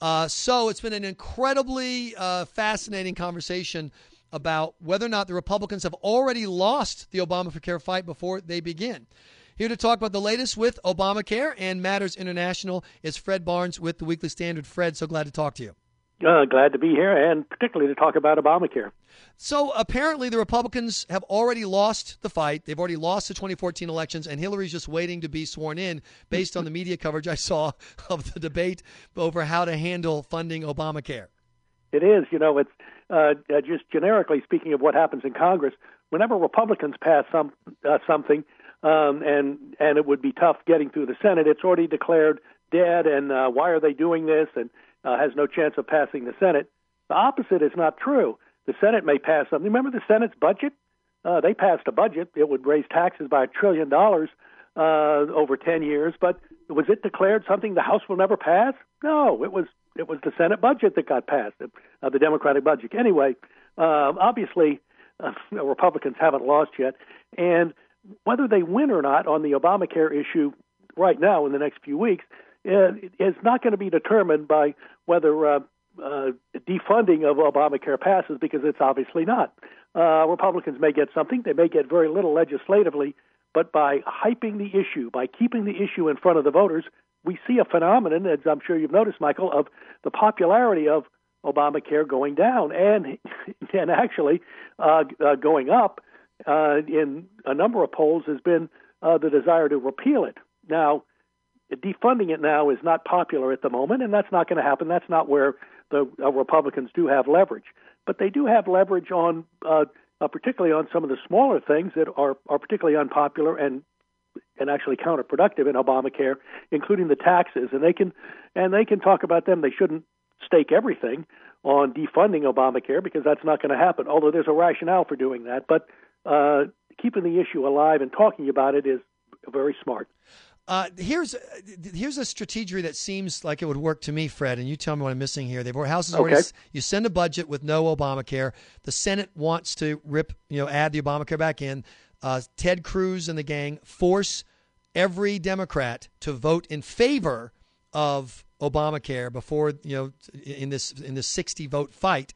Uh, so it's been an incredibly uh, fascinating conversation about whether or not the Republicans have already lost the Obamacare fight before they begin. Here to talk about the latest with Obamacare and Matters International is Fred Barnes with the Weekly Standard. Fred, so glad to talk to you. Uh, glad to be here, and particularly to talk about Obamacare. So apparently, the Republicans have already lost the fight. They've already lost the 2014 elections, and Hillary's just waiting to be sworn in based on the media coverage I saw of the debate over how to handle funding Obamacare. It is, you know, it's uh, uh, just generically speaking of what happens in Congress. Whenever Republicans pass some uh, something, um, and and it would be tough getting through the Senate, it's already declared dead. And uh, why are they doing this? And uh, has no chance of passing the Senate. The opposite is not true. The Senate may pass something. Remember the Senate's budget? Uh, they passed a budget. It would raise taxes by a trillion dollars uh, over 10 years. But was it declared something the House will never pass? No, it was it was the Senate budget that got passed, uh, the Democratic budget. Anyway, uh, obviously, uh, Republicans haven't lost yet, and whether they win or not on the Obamacare issue right now in the next few weeks uh, is not going to be determined by whether uh, uh, defunding of Obamacare passes, because it's obviously not. Uh, Republicans may get something; they may get very little legislatively, but by hyping the issue, by keeping the issue in front of the voters, we see a phenomenon, as I'm sure you've noticed, Michael, of the popularity of Obamacare going down and and actually uh, uh, going up uh, in a number of polls has been uh, the desire to repeal it. Now, defunding it now is not popular at the moment, and that's not going to happen. That's not where the uh, Republicans do have leverage, but they do have leverage on, uh, uh, particularly on some of the smaller things that are are particularly unpopular and and actually counterproductive in Obamacare, including the taxes. And they can and they can talk about them. They shouldn't stake everything on defunding Obamacare because that's not going to happen. Although there's a rationale for doing that, but uh, keeping the issue alive and talking about it is very smart. Uh, here's here's a strategy that seems like it would work to me, Fred. And you tell me what I'm missing here. They've houses okay. already. You send a budget with no Obamacare. The Senate wants to rip, you know, add the Obamacare back in. Uh, Ted Cruz and the gang force every Democrat to vote in favor of Obamacare before you know in this in this 60 vote fight.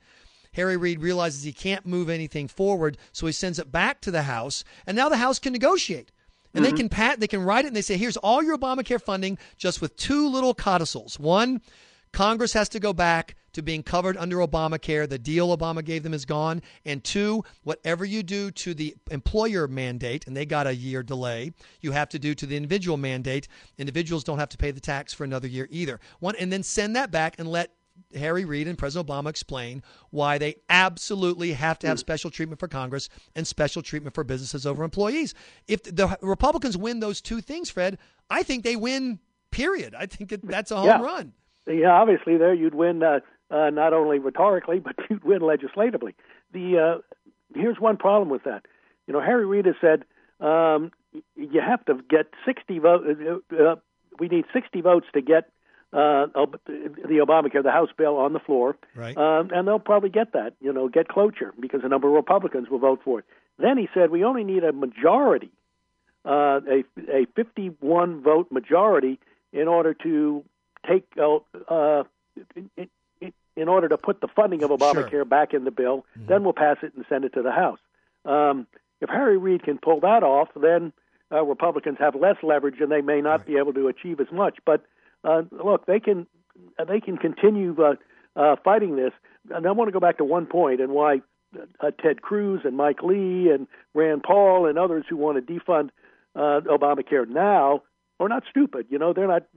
Harry Reid realizes he can't move anything forward, so he sends it back to the House, and now the House can negotiate. And mm-hmm. they can pat, they can write it, and they say, "Here's all your Obamacare funding, just with two little codicils. One, Congress has to go back to being covered under Obamacare. The deal Obama gave them is gone. And two, whatever you do to the employer mandate, and they got a year delay, you have to do to the individual mandate. Individuals don't have to pay the tax for another year either. One, and then send that back and let Harry Reid and President Obama explain why they absolutely have to have hmm. special treatment for Congress and special treatment for businesses over employees. If the Republicans win those two things, Fred, I think they win. Period. I think that's a home yeah. run. Yeah, obviously there you'd win uh, uh, not only rhetorically, but you'd win legislatively. The uh, here's one problem with that. You know, Harry Reid has said um, you have to get 60 votes. Uh, uh, we need 60 votes to get uh, the Obamacare, the House bill on the floor, right. um, and they'll probably get that, you know, get cloture because a number of Republicans will vote for it. Then he said we only need a majority, uh, a a 51 vote majority in order to take out. Uh, in, in order to put the funding of Obamacare sure. back in the bill, mm-hmm. then we'll pass it and send it to the House. Um, if Harry Reid can pull that off, then uh, Republicans have less leverage and they may not right. be able to achieve as much. But uh, look, they can they can continue uh, uh, fighting this. And I want to go back to one point and why uh, Ted Cruz and Mike Lee and Rand Paul and others who want to defund uh, Obamacare now are not stupid. You know, they're not.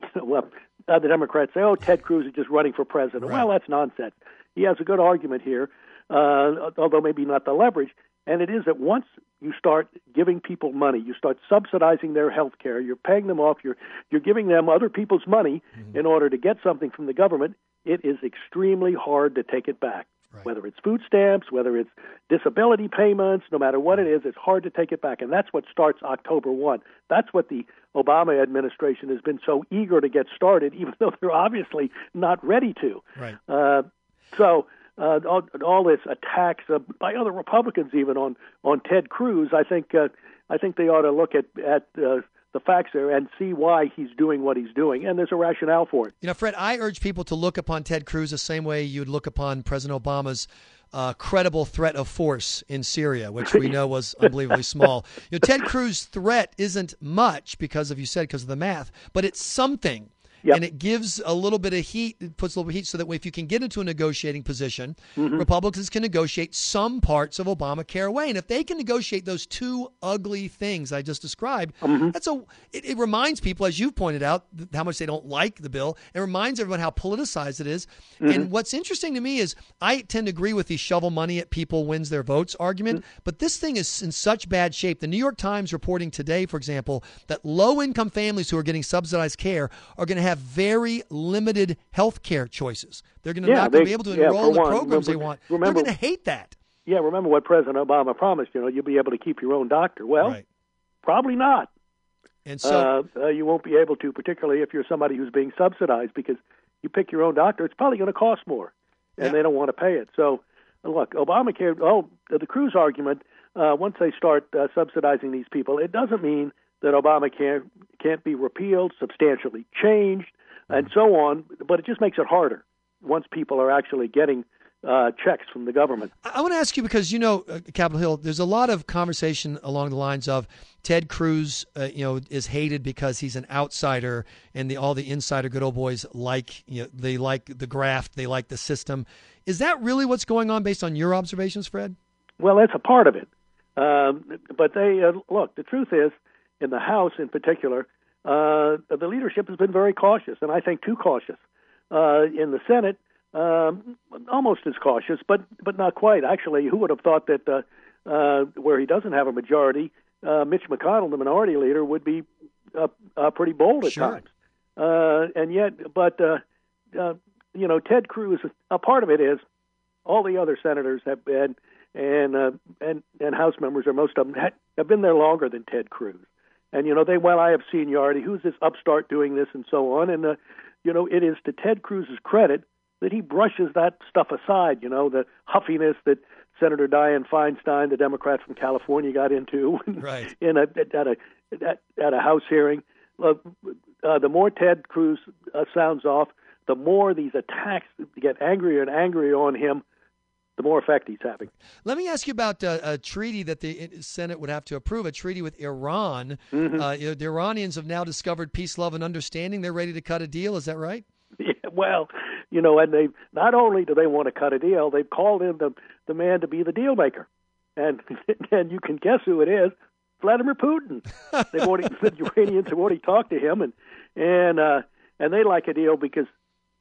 You know, well, uh, the Democrats say, "Oh, Ted Cruz is just running for president." Right. Well, that's nonsense. He has a good argument here, uh, although maybe not the leverage. And it is that once you start giving people money, you start subsidizing their health care, you're paying them off, you're you're giving them other people's money mm-hmm. in order to get something from the government, it is extremely hard to take it back. Right. Whether it's food stamps, whether it's disability payments, no matter what it is, it's hard to take it back. And that's what starts October 1. That's what the Obama administration has been so eager to get started, even though they're obviously not ready to. Right. Uh, so uh, all, all this attacks uh, by other Republicans, even on on Ted Cruz, I think uh, I think they ought to look at at uh, the facts there and see why he's doing what he's doing. And there's a rationale for it. You know, Fred, I urge people to look upon Ted Cruz the same way you'd look upon President Obama's uh, credible threat of force in Syria, which we know was unbelievably small. You know, Ted Cruz's threat isn't much because of you said because of the math, but it's something. Yep. And it gives a little bit of heat, it puts a little heat so that if you can get into a negotiating position, mm-hmm. Republicans can negotiate some parts of Obamacare away. And if they can negotiate those two ugly things I just described, mm-hmm. that's a it, it, reminds people, as you've pointed out, how much they don't like the bill. It reminds everyone how politicized it is. Mm-hmm. And what's interesting to me is I tend to agree with the shovel money at people wins their votes argument, mm-hmm. but this thing is in such bad shape. The New York Times reporting today, for example, that low income families who are getting subsidized care are going to have have very limited health care choices. They're going to yeah, not they, be able to yeah, enroll in the programs remember, they want. Remember, They're going to hate that. Yeah, remember what President Obama promised. You know, you'll be able to keep your own doctor. Well, right. probably not. And so uh, uh, you won't be able to, particularly if you're somebody who's being subsidized, because you pick your own doctor. It's probably going to cost more, and yeah. they don't want to pay it. So, look, Obamacare. Oh, the Cruz argument. Uh, once they start uh, subsidizing these people, it doesn't mean that Obamacare can't be repealed, substantially changed, and so on. But it just makes it harder once people are actually getting uh, checks from the government. I want to ask you because you know uh, Capitol Hill. There's a lot of conversation along the lines of Ted Cruz, uh, you know, is hated because he's an outsider, and the all the insider good old boys like you know they like the graft, they like the system. Is that really what's going on based on your observations, Fred? Well, that's a part of it. Um, but they uh, look. The truth is, in the House in particular, uh, the leadership has been very cautious, and I think too cautious. Uh, in the Senate, um, almost as cautious, but but not quite. Actually, who would have thought that uh, uh, where he doesn't have a majority, uh, Mitch McConnell, the minority leader, would be uh, uh, pretty bold at sure. times. Uh, and yet, but uh, uh, you know, Ted Cruz. A part of it is all the other senators have been, and uh, and and House members, or most of them, have been there longer than Ted Cruz and you know they well I have seniority. Who's this upstart doing this and so on? And uh, you know it is to Ted Cruz's credit that he brushes that stuff aside. You know the huffiness that Senator Dianne Feinstein, the Democrat from California, got into right. in a at a at, at a House hearing. Uh, uh, the more Ted Cruz uh, sounds off, the more these attacks get angrier and angrier on him the more effect he's having. Let me ask you about uh, a treaty that the Senate would have to approve, a treaty with Iran. Mm-hmm. Uh, the Iranians have now discovered peace, love, and understanding. They're ready to cut a deal. Is that right? Yeah, well, you know, and they not only do they want to cut a deal, they've called in the the man to be the deal maker, and and you can guess who it is, Vladimir Putin. They've already the Iranians have already talked to him, and and uh, and they like a deal because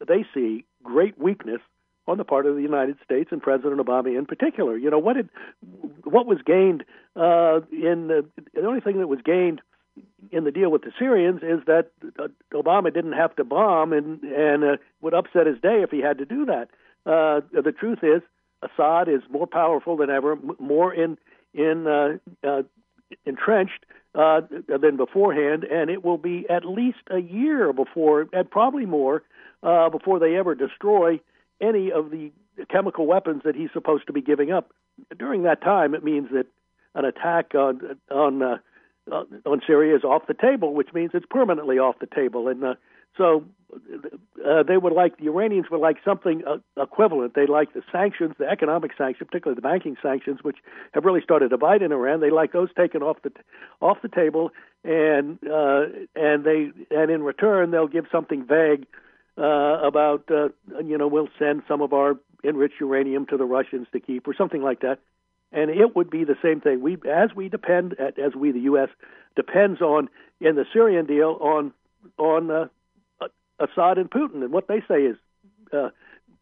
they see great weakness on the part of the United States and President Obama in particular. You know what did what was gained uh, in the, the only thing that was gained in the deal with the Syrians is that uh, Obama didn't have to bomb and and uh, would upset his day if he had to do that. Uh, the truth is, Assad is more powerful than ever, more in in uh, uh, entrenched uh, than beforehand, and it will be at least a year before, and probably more, uh, before they ever destroy any of the chemical weapons that he's supposed to be giving up. During that time, it means that an attack on on uh, on Syria is off the table, which means it's permanently off the table. And uh, so uh, they would like the Iranians would like something uh, equivalent. They like the sanctions, the economic sanctions, particularly the banking sanctions, which have really started to bite in Iran. They like those taken off the off the table, and uh, and they and in return they'll give something vague uh, about uh, you know we'll send some of our enriched uranium to the Russians to keep or something like that, and it would be the same thing. We as we depend as we the U.S. depends on in the Syrian deal on on uh, Assad and Putin, and what they say is uh,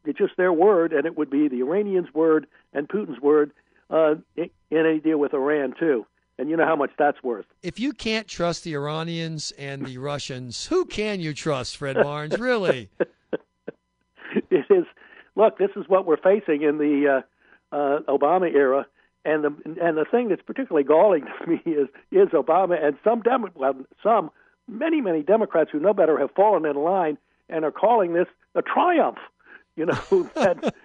it's just their word, and it would be the Iranians' word and Putin's word uh, in a deal with Iran too and you know how much that's worth. If you can't trust the Iranians and the Russians, who can you trust, Fred Barnes? Really? it is. Look, this is what we're facing in the uh, uh, Obama era, and the and the thing that's particularly galling to me is is Obama and some Demo- well, some many many Democrats who know better have fallen in line and are calling this a triumph. You know, that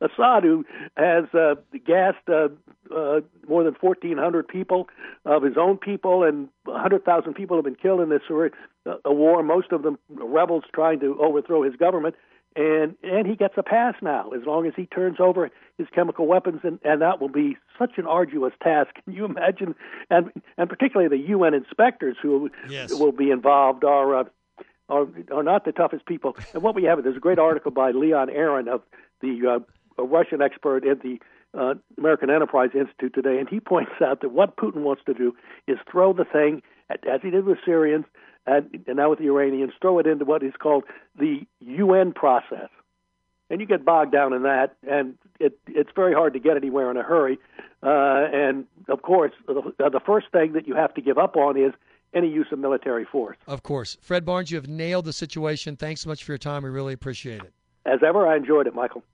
Assad, who has uh, gassed uh, uh, more than 1,400 people of his own people, and 100,000 people have been killed in this uh, a war. Most of them rebels trying to overthrow his government, and and he gets a pass now as long as he turns over his chemical weapons, and and that will be such an arduous task. Can you imagine? And and particularly the UN inspectors who yes. will be involved are. Uh, are, are not the toughest people. And what we have, there's a great article by Leon Aron of the uh, a Russian expert at the uh, American Enterprise Institute today, and he points out that what Putin wants to do is throw the thing, as he did with Syrians and, and now with the Iranians, throw it into what is called the UN process. And you get bogged down in that, and it, it's very hard to get anywhere in a hurry. Uh, and of course, the, the first thing that you have to give up on is any use of military force. Of course. Fred Barnes, you have nailed the situation. Thanks so much for your time. We really appreciate it. As ever, I enjoyed it, Michael.